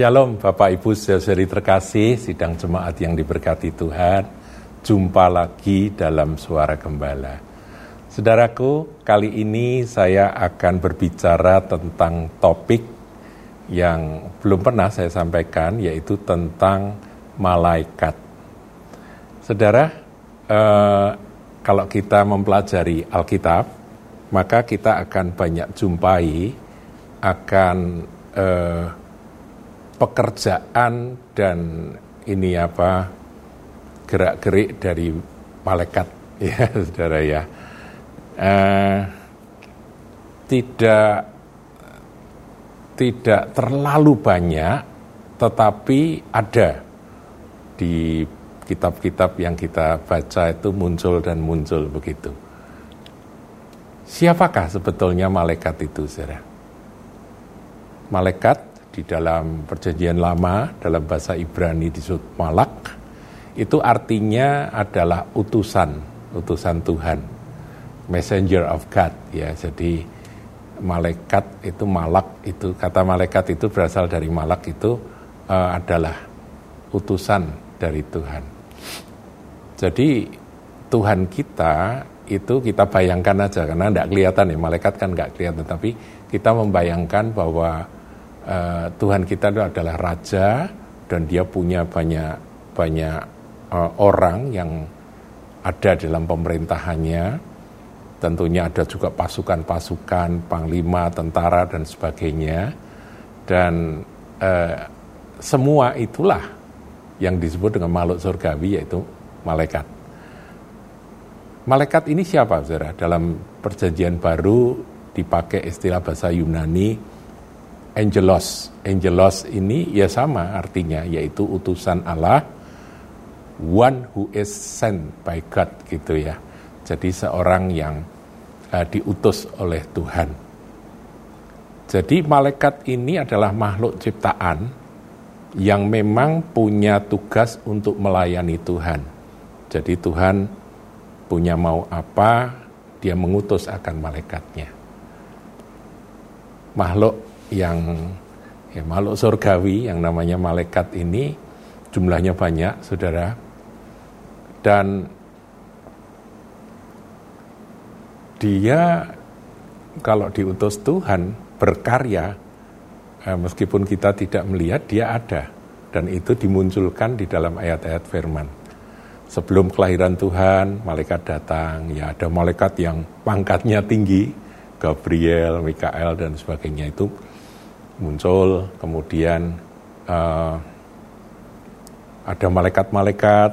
Shalom Bapak Ibu saudari terkasih, sidang jemaat yang diberkati Tuhan. Jumpa lagi dalam suara gembala. Saudaraku, kali ini saya akan berbicara tentang topik yang belum pernah saya sampaikan, yaitu tentang malaikat. Saudara, eh, kalau kita mempelajari Alkitab, maka kita akan banyak jumpai akan eh, pekerjaan dan ini apa gerak-gerik dari malaikat. Ya saudara ya. Uh, tidak tidak terlalu banyak tetapi ada di kitab-kitab yang kita baca itu muncul dan muncul begitu. Siapakah sebetulnya malaikat itu saudara? Malaikat di dalam perjanjian lama dalam bahasa Ibrani disebut malak itu artinya adalah utusan utusan Tuhan. Messenger of God ya. Jadi malaikat itu malak itu kata malaikat itu berasal dari malak itu uh, adalah utusan dari Tuhan. Jadi Tuhan kita itu kita bayangkan aja karena tidak kelihatan ya malaikat kan nggak kelihatan tapi kita membayangkan bahwa uh, Tuhan kita itu adalah raja dan dia punya banyak banyak uh, orang yang ada dalam pemerintahannya. Tentunya ada juga pasukan-pasukan, panglima, tentara dan sebagainya. Dan uh, semua itulah yang disebut dengan makhluk surgawi yaitu malaikat. Malaikat ini siapa, saudara? Dalam perjanjian baru dipakai istilah bahasa Yunani angelos. Angelos ini ya sama artinya yaitu utusan Allah one who is sent by God gitu ya. Jadi seorang yang uh, diutus oleh Tuhan. Jadi malaikat ini adalah makhluk ciptaan yang memang punya tugas untuk melayani Tuhan. Jadi Tuhan punya mau apa, dia mengutus akan malaikatnya. Makhluk yang ya, makhluk surgawi yang namanya malaikat ini jumlahnya banyak, saudara. Dan dia kalau diutus Tuhan berkarya, eh, meskipun kita tidak melihat, dia ada. Dan itu dimunculkan di dalam ayat-ayat firman. Sebelum kelahiran Tuhan, malaikat datang, ya ada malaikat yang pangkatnya tinggi, Gabriel, Mikael, dan sebagainya itu muncul, kemudian uh, ada malaikat-malaikat,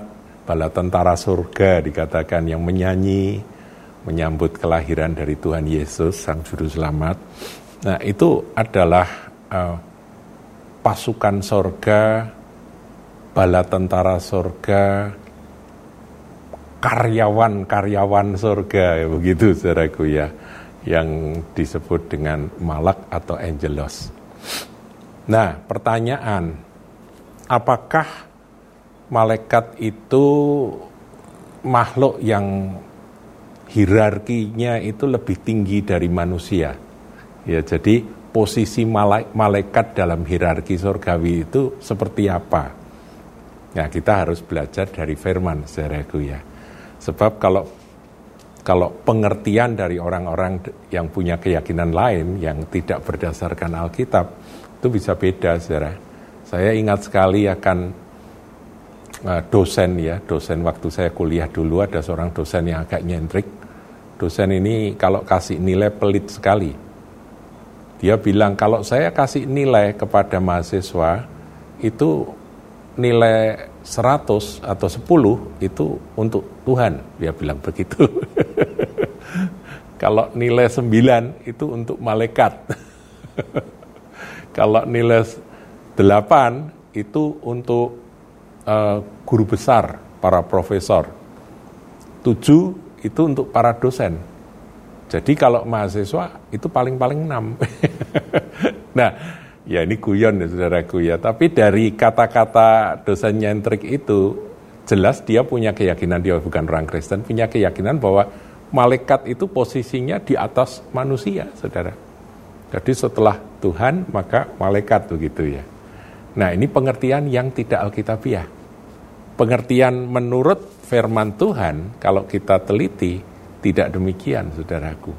bala tentara surga dikatakan yang menyanyi, menyambut kelahiran dari Tuhan Yesus, Sang Juru Selamat. Nah itu adalah uh, pasukan surga, bala tentara surga, karyawan-karyawan surga, ya begitu saudaraku ya, yang disebut dengan malak atau angelos. Nah, pertanyaan, apakah malaikat itu makhluk yang hierarkinya itu lebih tinggi dari manusia? Ya, jadi posisi malaikat dalam hierarki surgawi itu seperti apa? Nah, kita harus belajar dari firman, saudaraku ya. Sebab kalau kalau pengertian dari orang-orang yang punya keyakinan lain yang tidak berdasarkan Alkitab, itu bisa beda saudara. Saya ingat sekali akan uh, dosen ya, dosen waktu saya kuliah dulu ada seorang dosen yang agak nyentrik. Dosen ini kalau kasih nilai pelit sekali. Dia bilang kalau saya kasih nilai kepada mahasiswa itu nilai 100 atau 10 itu untuk Tuhan, dia bilang begitu. kalau nilai 9 itu untuk malaikat. Kalau nilai 8 itu untuk uh, guru besar, para profesor. 7 itu untuk para dosen. Jadi kalau mahasiswa itu paling-paling 6. nah, ya ini guyon ya saudaraku ya. Tapi dari kata-kata dosen nyentrik itu, jelas dia punya keyakinan, dia bukan orang Kristen, punya keyakinan bahwa malaikat itu posisinya di atas manusia, saudara. Jadi setelah Tuhan maka malaikat begitu ya. Nah ini pengertian yang tidak alkitabiah. Pengertian menurut firman Tuhan, kalau kita teliti, tidak demikian saudaraku.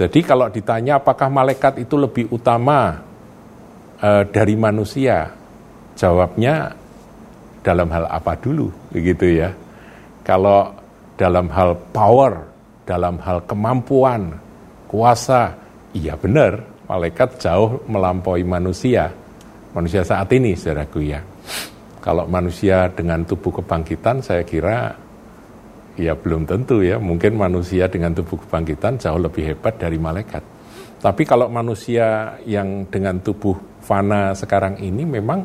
Jadi kalau ditanya apakah malaikat itu lebih utama uh, dari manusia, jawabnya dalam hal apa dulu, begitu ya. Kalau dalam hal power, dalam hal kemampuan, kuasa, iya benar, malaikat jauh melampaui manusia. Manusia saat ini, saudaraku ya. Kalau manusia dengan tubuh kebangkitan, saya kira ya belum tentu ya. Mungkin manusia dengan tubuh kebangkitan jauh lebih hebat dari malaikat. Tapi kalau manusia yang dengan tubuh fana sekarang ini memang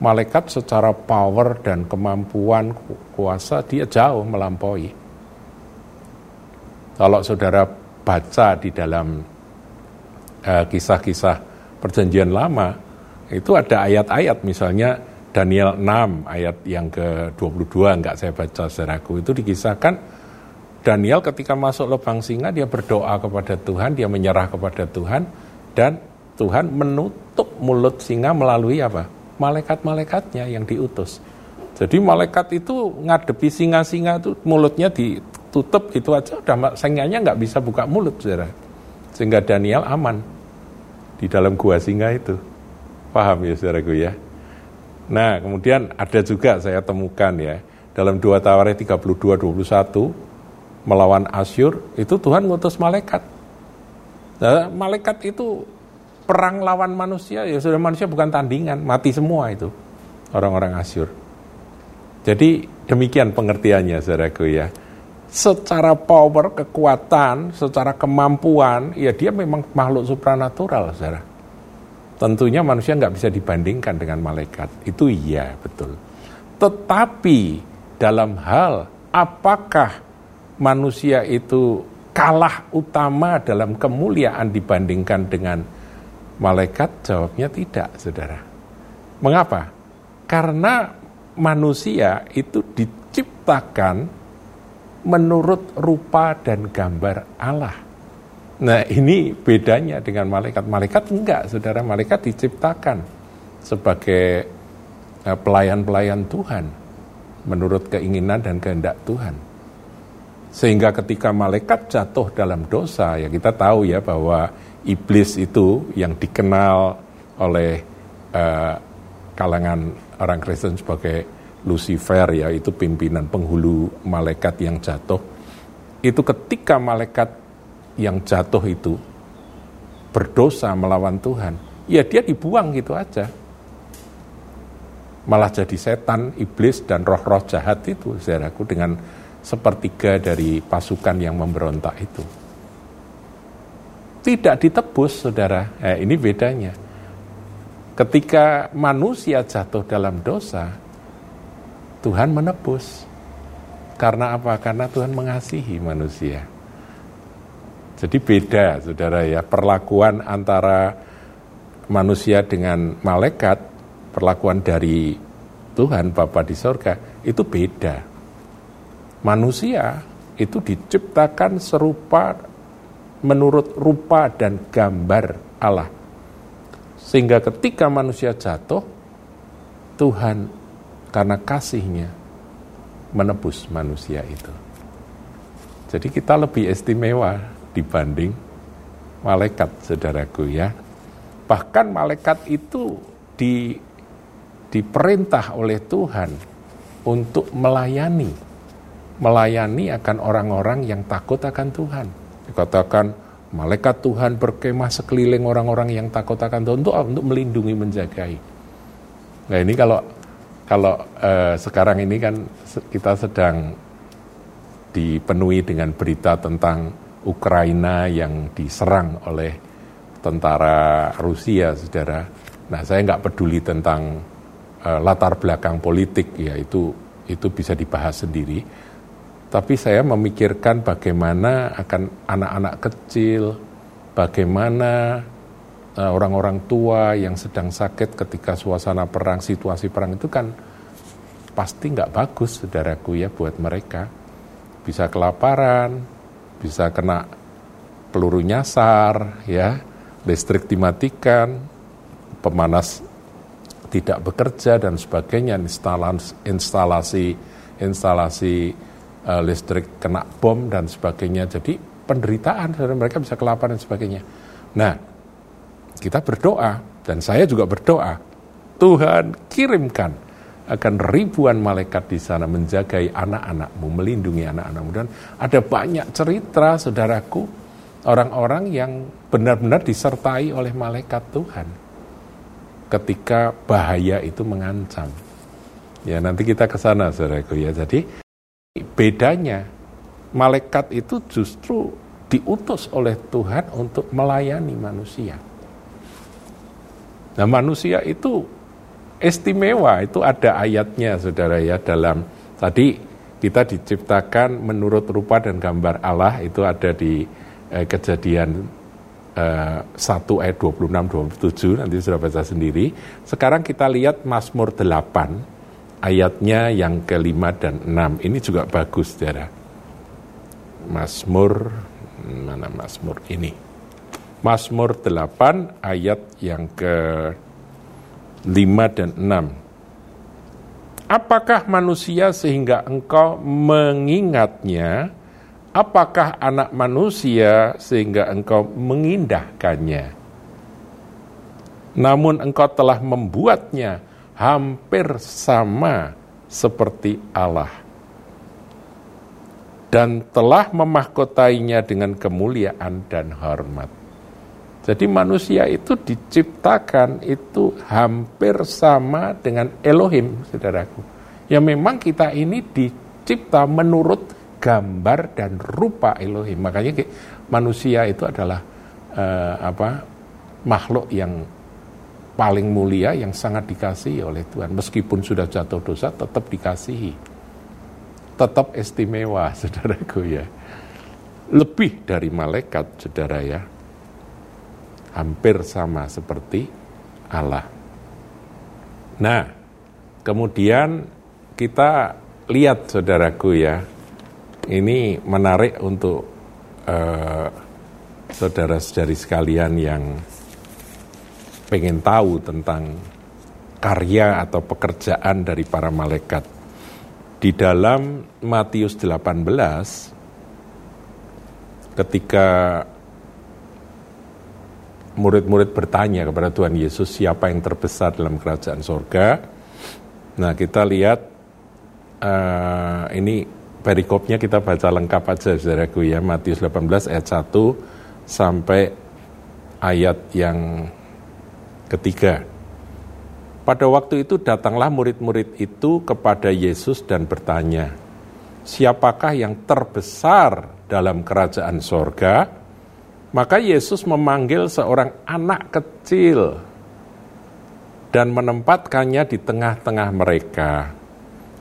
malaikat secara power dan kemampuan kuasa dia jauh melampaui. Kalau saudara baca di dalam eh, kisah-kisah perjanjian lama, itu ada ayat-ayat misalnya Daniel 6 ayat yang ke-22 enggak saya baca saudaraku itu dikisahkan Daniel ketika masuk lubang singa dia berdoa kepada Tuhan, dia menyerah kepada Tuhan dan Tuhan menutup mulut singa melalui apa? Malaikat-malaikatnya yang diutus. Jadi malaikat itu ngadepi singa-singa itu mulutnya ditutup itu aja udah singanya nggak bisa buka mulut saudara. Sehingga Daniel aman di dalam gua singa itu. Paham ya saudaraku ya? Nah, kemudian ada juga saya temukan ya, dalam 2 Tawarik 32 21 melawan Asyur itu Tuhan ngutus malaikat. Nah, malaikat itu perang lawan manusia ya sudah manusia bukan tandingan, mati semua itu orang-orang Asyur. Jadi demikian pengertiannya saudaraku ya. Secara power, kekuatan, secara kemampuan, ya dia memang makhluk supranatural, saudara. Tentunya manusia nggak bisa dibandingkan dengan malaikat. Itu iya, betul. Tetapi dalam hal apakah manusia itu kalah utama dalam kemuliaan dibandingkan dengan malaikat? Jawabnya tidak, saudara. Mengapa? Karena manusia itu diciptakan menurut rupa dan gambar Allah. Nah ini bedanya dengan malaikat. Malaikat enggak, saudara. Malaikat diciptakan sebagai eh, pelayan-pelayan Tuhan menurut keinginan dan kehendak Tuhan. Sehingga ketika malaikat jatuh dalam dosa, ya kita tahu ya bahwa iblis itu yang dikenal oleh uh, kalangan orang Kristen sebagai Lucifer ya itu pimpinan penghulu malaikat yang jatuh. Itu ketika malaikat yang jatuh itu berdosa melawan Tuhan, ya dia dibuang gitu aja. Malah jadi setan, iblis, dan roh-roh jahat itu, saudaraku, dengan sepertiga dari pasukan yang memberontak itu. Tidak ditebus, saudara. Eh, ini bedanya. Ketika manusia jatuh dalam dosa, Tuhan menebus. Karena apa? Karena Tuhan mengasihi manusia. Jadi beda, saudara ya, perlakuan antara manusia dengan malaikat, perlakuan dari Tuhan Bapa di sorga, itu beda. Manusia itu diciptakan serupa menurut rupa dan gambar Allah. Sehingga ketika manusia jatuh, Tuhan karena kasihnya menebus manusia itu. Jadi kita lebih istimewa dibanding malaikat, saudaraku ya. Bahkan malaikat itu di, diperintah oleh Tuhan untuk melayani, melayani akan orang-orang yang takut akan Tuhan. Dikatakan malaikat Tuhan berkemah sekeliling orang-orang yang takut akan Tuhan untuk, untuk melindungi, menjagai. Nah ini kalau kalau eh, sekarang ini kan kita sedang dipenuhi dengan berita tentang Ukraina yang diserang oleh tentara Rusia, saudara. Nah, saya nggak peduli tentang uh, latar belakang politik, ya itu itu bisa dibahas sendiri. Tapi saya memikirkan bagaimana akan anak-anak kecil, bagaimana orang-orang tua yang sedang sakit ketika suasana perang, situasi perang itu kan pasti nggak bagus, saudaraku ya, buat mereka. Bisa kelaparan, bisa kena peluru nyasar, ya, listrik dimatikan, pemanas tidak bekerja dan sebagainya. Instalasi instalasi instalasi uh, listrik kena bom dan sebagainya. Jadi penderitaan saudara mereka bisa kelaparan dan sebagainya. Nah kita berdoa dan saya juga berdoa Tuhan kirimkan akan ribuan malaikat di sana menjagai anak-anakmu, melindungi anak-anakmu. Dan ada banyak cerita, saudaraku, orang-orang yang benar-benar disertai oleh malaikat Tuhan ketika bahaya itu mengancam. Ya nanti kita ke sana saudaraku ya. Jadi bedanya malaikat itu justru diutus oleh Tuhan untuk melayani manusia. Nah manusia itu istimewa, itu ada ayatnya saudara ya dalam tadi kita diciptakan menurut rupa dan gambar Allah itu ada di eh, kejadian 1 eh, ayat 26 27 nanti sudah baca sendiri. Sekarang kita lihat Mazmur 8 ayatnya yang kelima dan enam. Ini juga bagus Saudara. Mazmur mana Mazmur ini? Mazmur 8 ayat yang ke 5 dan 6. Apakah manusia sehingga engkau mengingatnya apakah anak manusia sehingga engkau mengindahkannya? Namun engkau telah membuatnya hampir sama seperti Allah dan telah memahkotainya dengan kemuliaan dan hormat. Jadi manusia itu diciptakan itu hampir sama dengan Elohim, saudaraku. Ya memang kita ini dicipta menurut gambar dan rupa Elohim. Makanya manusia itu adalah uh, apa makhluk yang paling mulia yang sangat dikasihi oleh Tuhan. Meskipun sudah jatuh dosa tetap dikasihi. Tetap istimewa, saudaraku ya. Lebih dari malaikat, saudara ya. Hampir sama seperti Allah. Nah, kemudian kita lihat saudaraku ya, ini menarik untuk uh, saudara-saudari sekalian yang pengen tahu tentang karya atau pekerjaan dari para malaikat. Di dalam Matius 18, ketika murid-murid bertanya kepada Tuhan Yesus siapa yang terbesar dalam kerajaan sorga, nah kita lihat uh, ini perikopnya kita baca lengkap aja saudaraku ya Matius 18 ayat 1 sampai ayat yang ketiga. Pada waktu itu datanglah murid-murid itu kepada Yesus dan bertanya, siapakah yang terbesar dalam kerajaan sorga? Maka Yesus memanggil seorang anak kecil dan menempatkannya di tengah-tengah mereka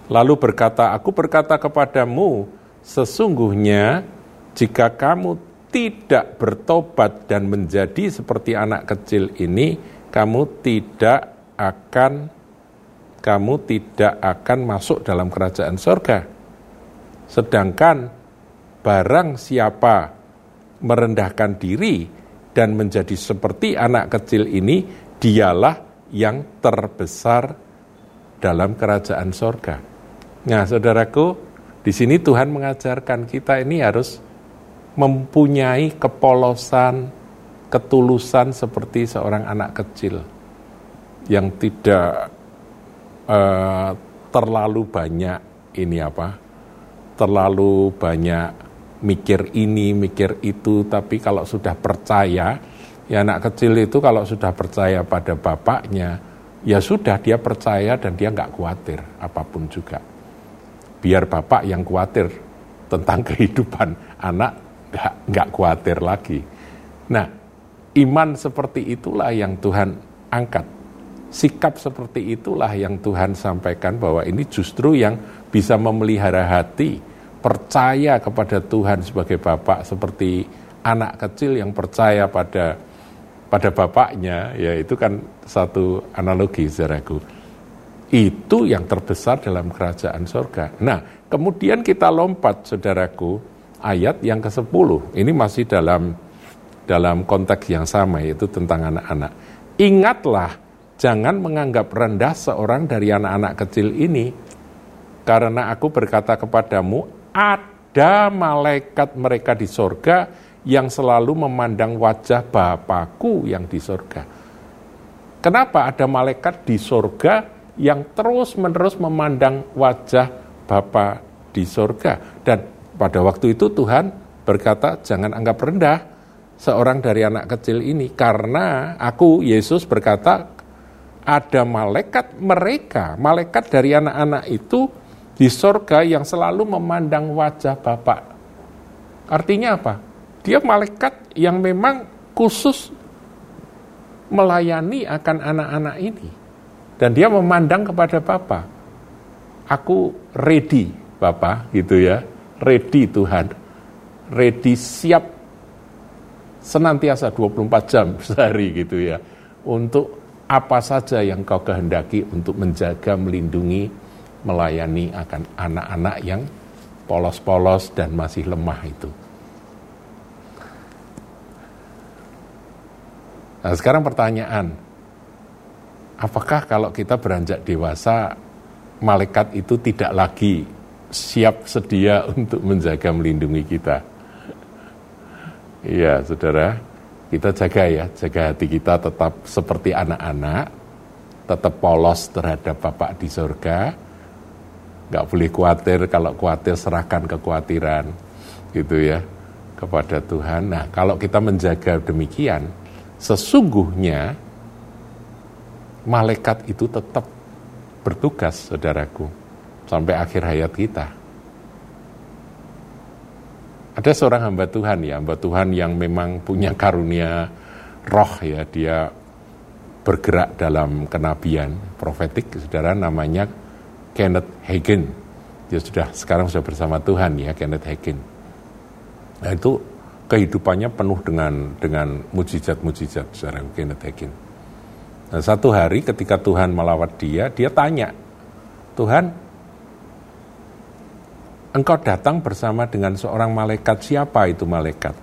lalu berkata, "Aku berkata kepadamu, sesungguhnya jika kamu tidak bertobat dan menjadi seperti anak kecil ini, kamu tidak akan kamu tidak akan masuk dalam kerajaan sorga. Sedangkan barang siapa merendahkan diri dan menjadi seperti anak kecil ini, dialah yang terbesar dalam kerajaan sorga. Nah, saudaraku, di sini Tuhan mengajarkan kita ini harus mempunyai kepolosan, ketulusan seperti seorang anak kecil yang tidak uh, terlalu banyak ini apa, terlalu banyak mikir ini, mikir itu, tapi kalau sudah percaya, ya anak kecil itu kalau sudah percaya pada bapaknya, ya sudah dia percaya dan dia nggak khawatir apa pun juga biar bapak yang khawatir tentang kehidupan anak nggak nggak khawatir lagi. Nah, iman seperti itulah yang Tuhan angkat. Sikap seperti itulah yang Tuhan sampaikan bahwa ini justru yang bisa memelihara hati, percaya kepada Tuhan sebagai bapak seperti anak kecil yang percaya pada pada bapaknya, ya itu kan satu analogi saudaraku itu yang terbesar dalam kerajaan sorga. Nah, kemudian kita lompat, saudaraku, ayat yang ke-10. Ini masih dalam dalam konteks yang sama, yaitu tentang anak-anak. Ingatlah jangan menganggap rendah seorang dari anak-anak kecil ini, karena aku berkata kepadamu, ada malaikat mereka di sorga yang selalu memandang wajah Bapakku yang di sorga. Kenapa ada malaikat di sorga yang terus-menerus memandang wajah Bapa di sorga? Dan pada waktu itu Tuhan berkata, jangan anggap rendah seorang dari anak kecil ini, karena aku, Yesus berkata, ada malaikat mereka, malaikat dari anak-anak itu di sorga yang selalu memandang wajah Bapak. Artinya apa? Dia malaikat yang memang khusus melayani akan anak-anak ini. Dan dia memandang kepada Bapa. Aku ready, Bapak, gitu ya. Ready Tuhan. Ready siap senantiasa 24 jam sehari gitu ya. Untuk apa saja yang kau kehendaki untuk menjaga, melindungi, melayani akan anak-anak yang polos-polos dan masih lemah itu. Nah sekarang pertanyaan, apakah kalau kita beranjak dewasa, malaikat itu tidak lagi siap sedia untuk menjaga melindungi kita? Iya, saudara, kita jaga ya, jaga hati kita tetap seperti anak-anak, tetap polos terhadap Bapak di surga, nggak boleh khawatir, kalau khawatir serahkan kekhawatiran, gitu ya, kepada Tuhan. Nah, kalau kita menjaga demikian, sesungguhnya malaikat itu tetap bertugas, saudaraku, sampai akhir hayat kita. Ada seorang hamba Tuhan ya, hamba Tuhan yang memang punya karunia roh ya, dia bergerak dalam kenabian profetik, saudara namanya Kenneth Hagin. Dia sudah sekarang sudah bersama Tuhan ya, Kenneth Hagin. Nah itu kehidupannya penuh dengan dengan mujizat-mujizat secara Kenneth Hagin. Nah, satu hari ketika Tuhan melawat dia, dia tanya, Tuhan, engkau datang bersama dengan seorang malaikat, siapa itu malaikat?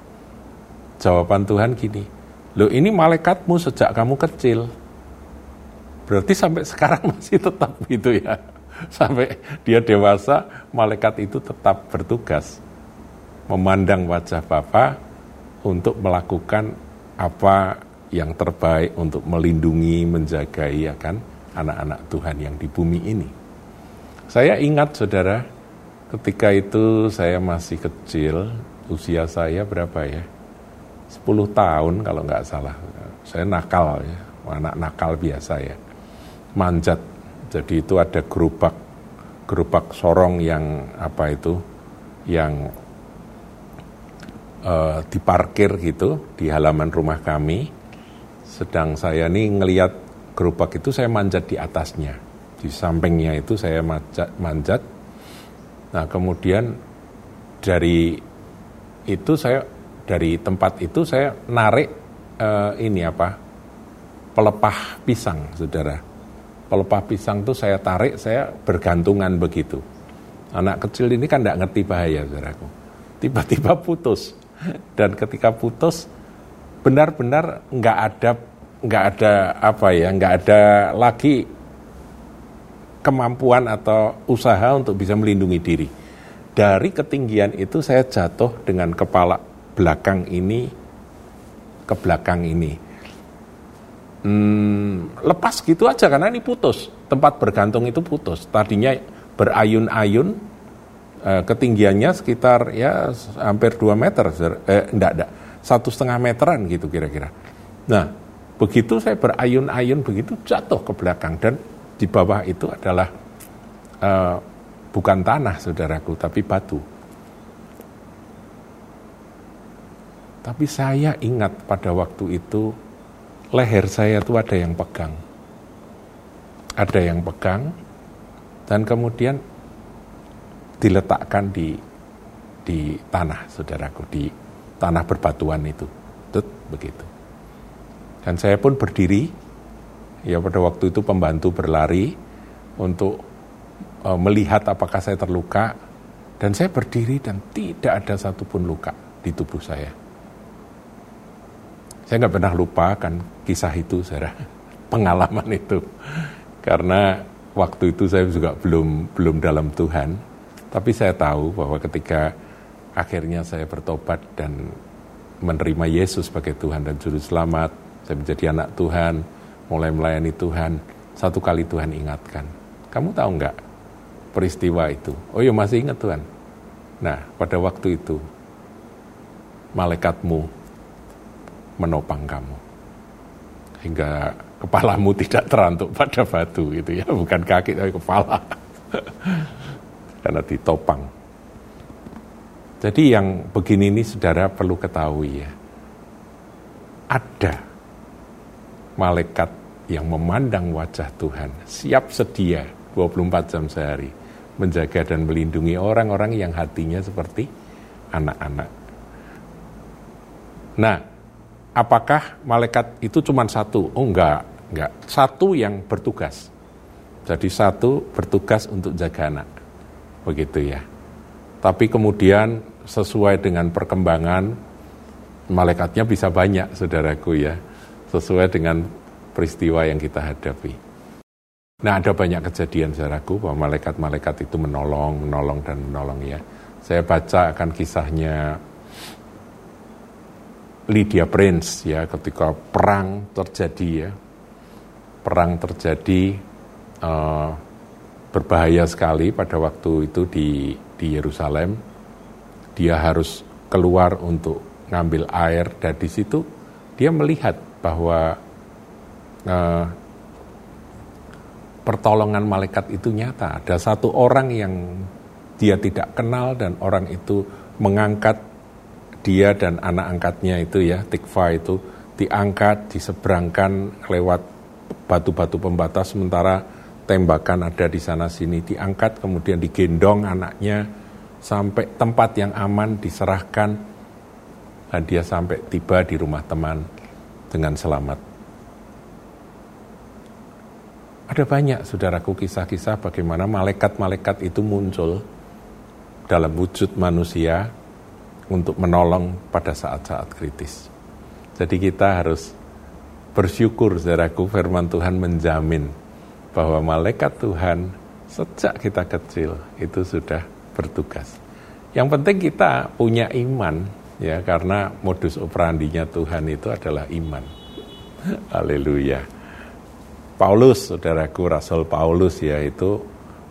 Jawaban Tuhan gini, lo ini malaikatmu sejak kamu kecil. Berarti sampai sekarang masih tetap gitu ya. Sampai dia dewasa, malaikat itu tetap bertugas memandang wajah Bapa untuk melakukan apa yang terbaik untuk melindungi, menjagai akan anak-anak Tuhan yang di bumi ini. Saya ingat saudara, ketika itu saya masih kecil, usia saya berapa ya? 10 tahun kalau nggak salah. Saya nakal ya, anak nakal biasa ya. Manjat. Jadi itu ada gerobak gerobak sorong yang apa itu yang uh, diparkir gitu di halaman rumah kami. Sedang saya nih ngeliat gerobak itu saya manjat di atasnya. Di sampingnya itu saya manjat, manjat. Nah kemudian dari itu saya dari tempat itu saya narik uh, ini apa pelepah pisang, saudara. Pelepah pisang itu saya tarik, saya bergantungan begitu. Anak kecil ini kan tidak ngerti bahaya, saudaraku. Tiba-tiba putus dan ketika putus benar-benar nggak ada nggak ada apa ya nggak ada lagi kemampuan atau usaha untuk bisa melindungi diri dari ketinggian itu saya jatuh dengan kepala belakang ini ke belakang ini hmm, lepas gitu aja karena ini putus. Tempat bergantung itu putus. Tadinya berayun-ayun Eh, ketinggiannya sekitar ya hampir 2 meter, eh, enggak, enggak, satu setengah meteran gitu kira-kira. Nah, begitu saya berayun-ayun begitu jatuh ke belakang. Dan di bawah itu adalah uh, bukan tanah saudaraku tapi batu. Tapi saya ingat pada waktu itu leher saya itu ada yang pegang. Ada yang pegang dan kemudian diletakkan di di tanah, saudaraku, di tanah berbatuan itu. Tut, begitu. Dan saya pun berdiri, ya pada waktu itu pembantu berlari untuk e, melihat apakah saya terluka, dan saya berdiri dan tidak ada satupun luka di tubuh saya. Saya nggak pernah lupa kan kisah itu, saudara. pengalaman itu. Karena waktu itu saya juga belum belum dalam Tuhan, tapi saya tahu bahwa ketika akhirnya saya bertobat dan menerima Yesus sebagai Tuhan dan Juru Selamat, saya menjadi anak Tuhan, mulai melayani Tuhan, satu kali Tuhan ingatkan, kamu tahu nggak peristiwa itu? Oh iya masih ingat Tuhan. Nah pada waktu itu, malaikatmu menopang kamu. Hingga kepalamu tidak terantuk pada batu gitu ya, bukan kaki tapi kepala. Karena ditopang. Jadi yang begini ini saudara perlu ketahui ya. Ada malaikat yang memandang wajah Tuhan, siap sedia 24 jam sehari, menjaga dan melindungi orang-orang yang hatinya seperti anak-anak. Nah, apakah malaikat itu cuma satu? Oh enggak, enggak. Satu yang bertugas. Jadi satu bertugas untuk jaga anak. Begitu ya. Tapi kemudian sesuai dengan perkembangan malaikatnya bisa banyak saudaraku ya. Sesuai dengan peristiwa yang kita hadapi. Nah ada banyak kejadian saudaraku bahwa malaikat-malaikat itu menolong, menolong dan menolong ya. Saya baca akan kisahnya Lydia Prince ya ketika perang terjadi ya. Perang terjadi uh, berbahaya sekali pada waktu itu di di Yerusalem. Dia harus keluar untuk ngambil air dan di situ dia melihat bahwa uh, pertolongan malaikat itu nyata. Ada satu orang yang dia tidak kenal dan orang itu mengangkat dia dan anak angkatnya itu ya, Tikva itu diangkat, diseberangkan lewat batu-batu pembatas sementara tembakan ada di sana sini diangkat kemudian digendong anaknya sampai tempat yang aman diserahkan dan dia sampai tiba di rumah teman dengan selamat. Ada banyak saudaraku kisah-kisah bagaimana malaikat-malaikat itu muncul dalam wujud manusia untuk menolong pada saat-saat kritis. Jadi kita harus bersyukur saudaraku firman Tuhan menjamin bahwa malaikat Tuhan sejak kita kecil itu sudah bertugas. Yang penting kita punya iman ya karena modus operandinya Tuhan itu adalah iman. Haleluya. Paulus, saudaraku Rasul Paulus ya itu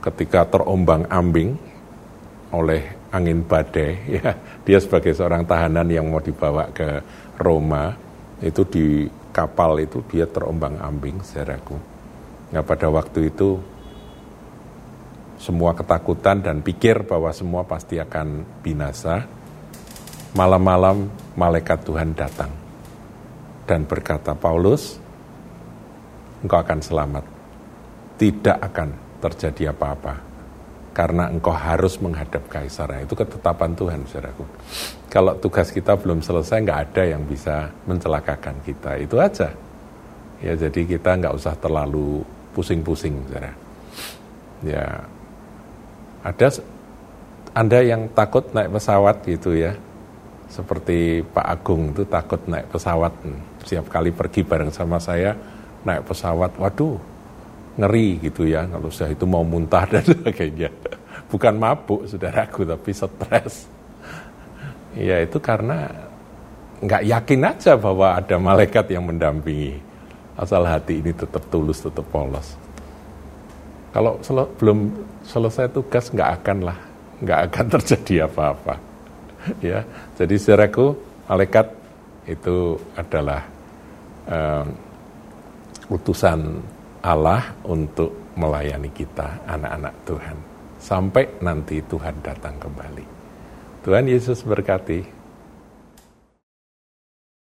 ketika terombang-ambing oleh angin badai ya dia sebagai seorang tahanan yang mau dibawa ke Roma itu di kapal itu dia terombang ambing saudaraku nah pada waktu itu semua ketakutan dan pikir bahwa semua pasti akan binasa. Malam-malam malaikat Tuhan datang dan berkata Paulus engkau akan selamat. Tidak akan terjadi apa-apa karena engkau harus menghadap kaisar. Nah, itu ketetapan Tuhan, saudaraku. Kalau tugas kita belum selesai, nggak ada yang bisa mencelakakan kita. Itu aja. Ya, jadi kita nggak usah terlalu pusing-pusing, saudara. Ya, ada Anda yang takut naik pesawat gitu ya. Seperti Pak Agung itu takut naik pesawat. Siap kali pergi bareng sama saya, naik pesawat, waduh, ngeri gitu ya kalau saya itu mau muntah dan sebagainya. Bukan mabuk saudaraku tapi stres. Ya itu karena nggak yakin aja bahwa ada malaikat yang mendampingi. Asal hati ini tetap tulus tetap polos. Kalau sel belum selesai tugas nggak akan lah. Nggak akan terjadi apa-apa. Ya jadi saudaraku malaikat itu adalah um, utusan Allah untuk melayani kita, anak-anak Tuhan. Sampai nanti Tuhan datang kembali. Tuhan Yesus berkati.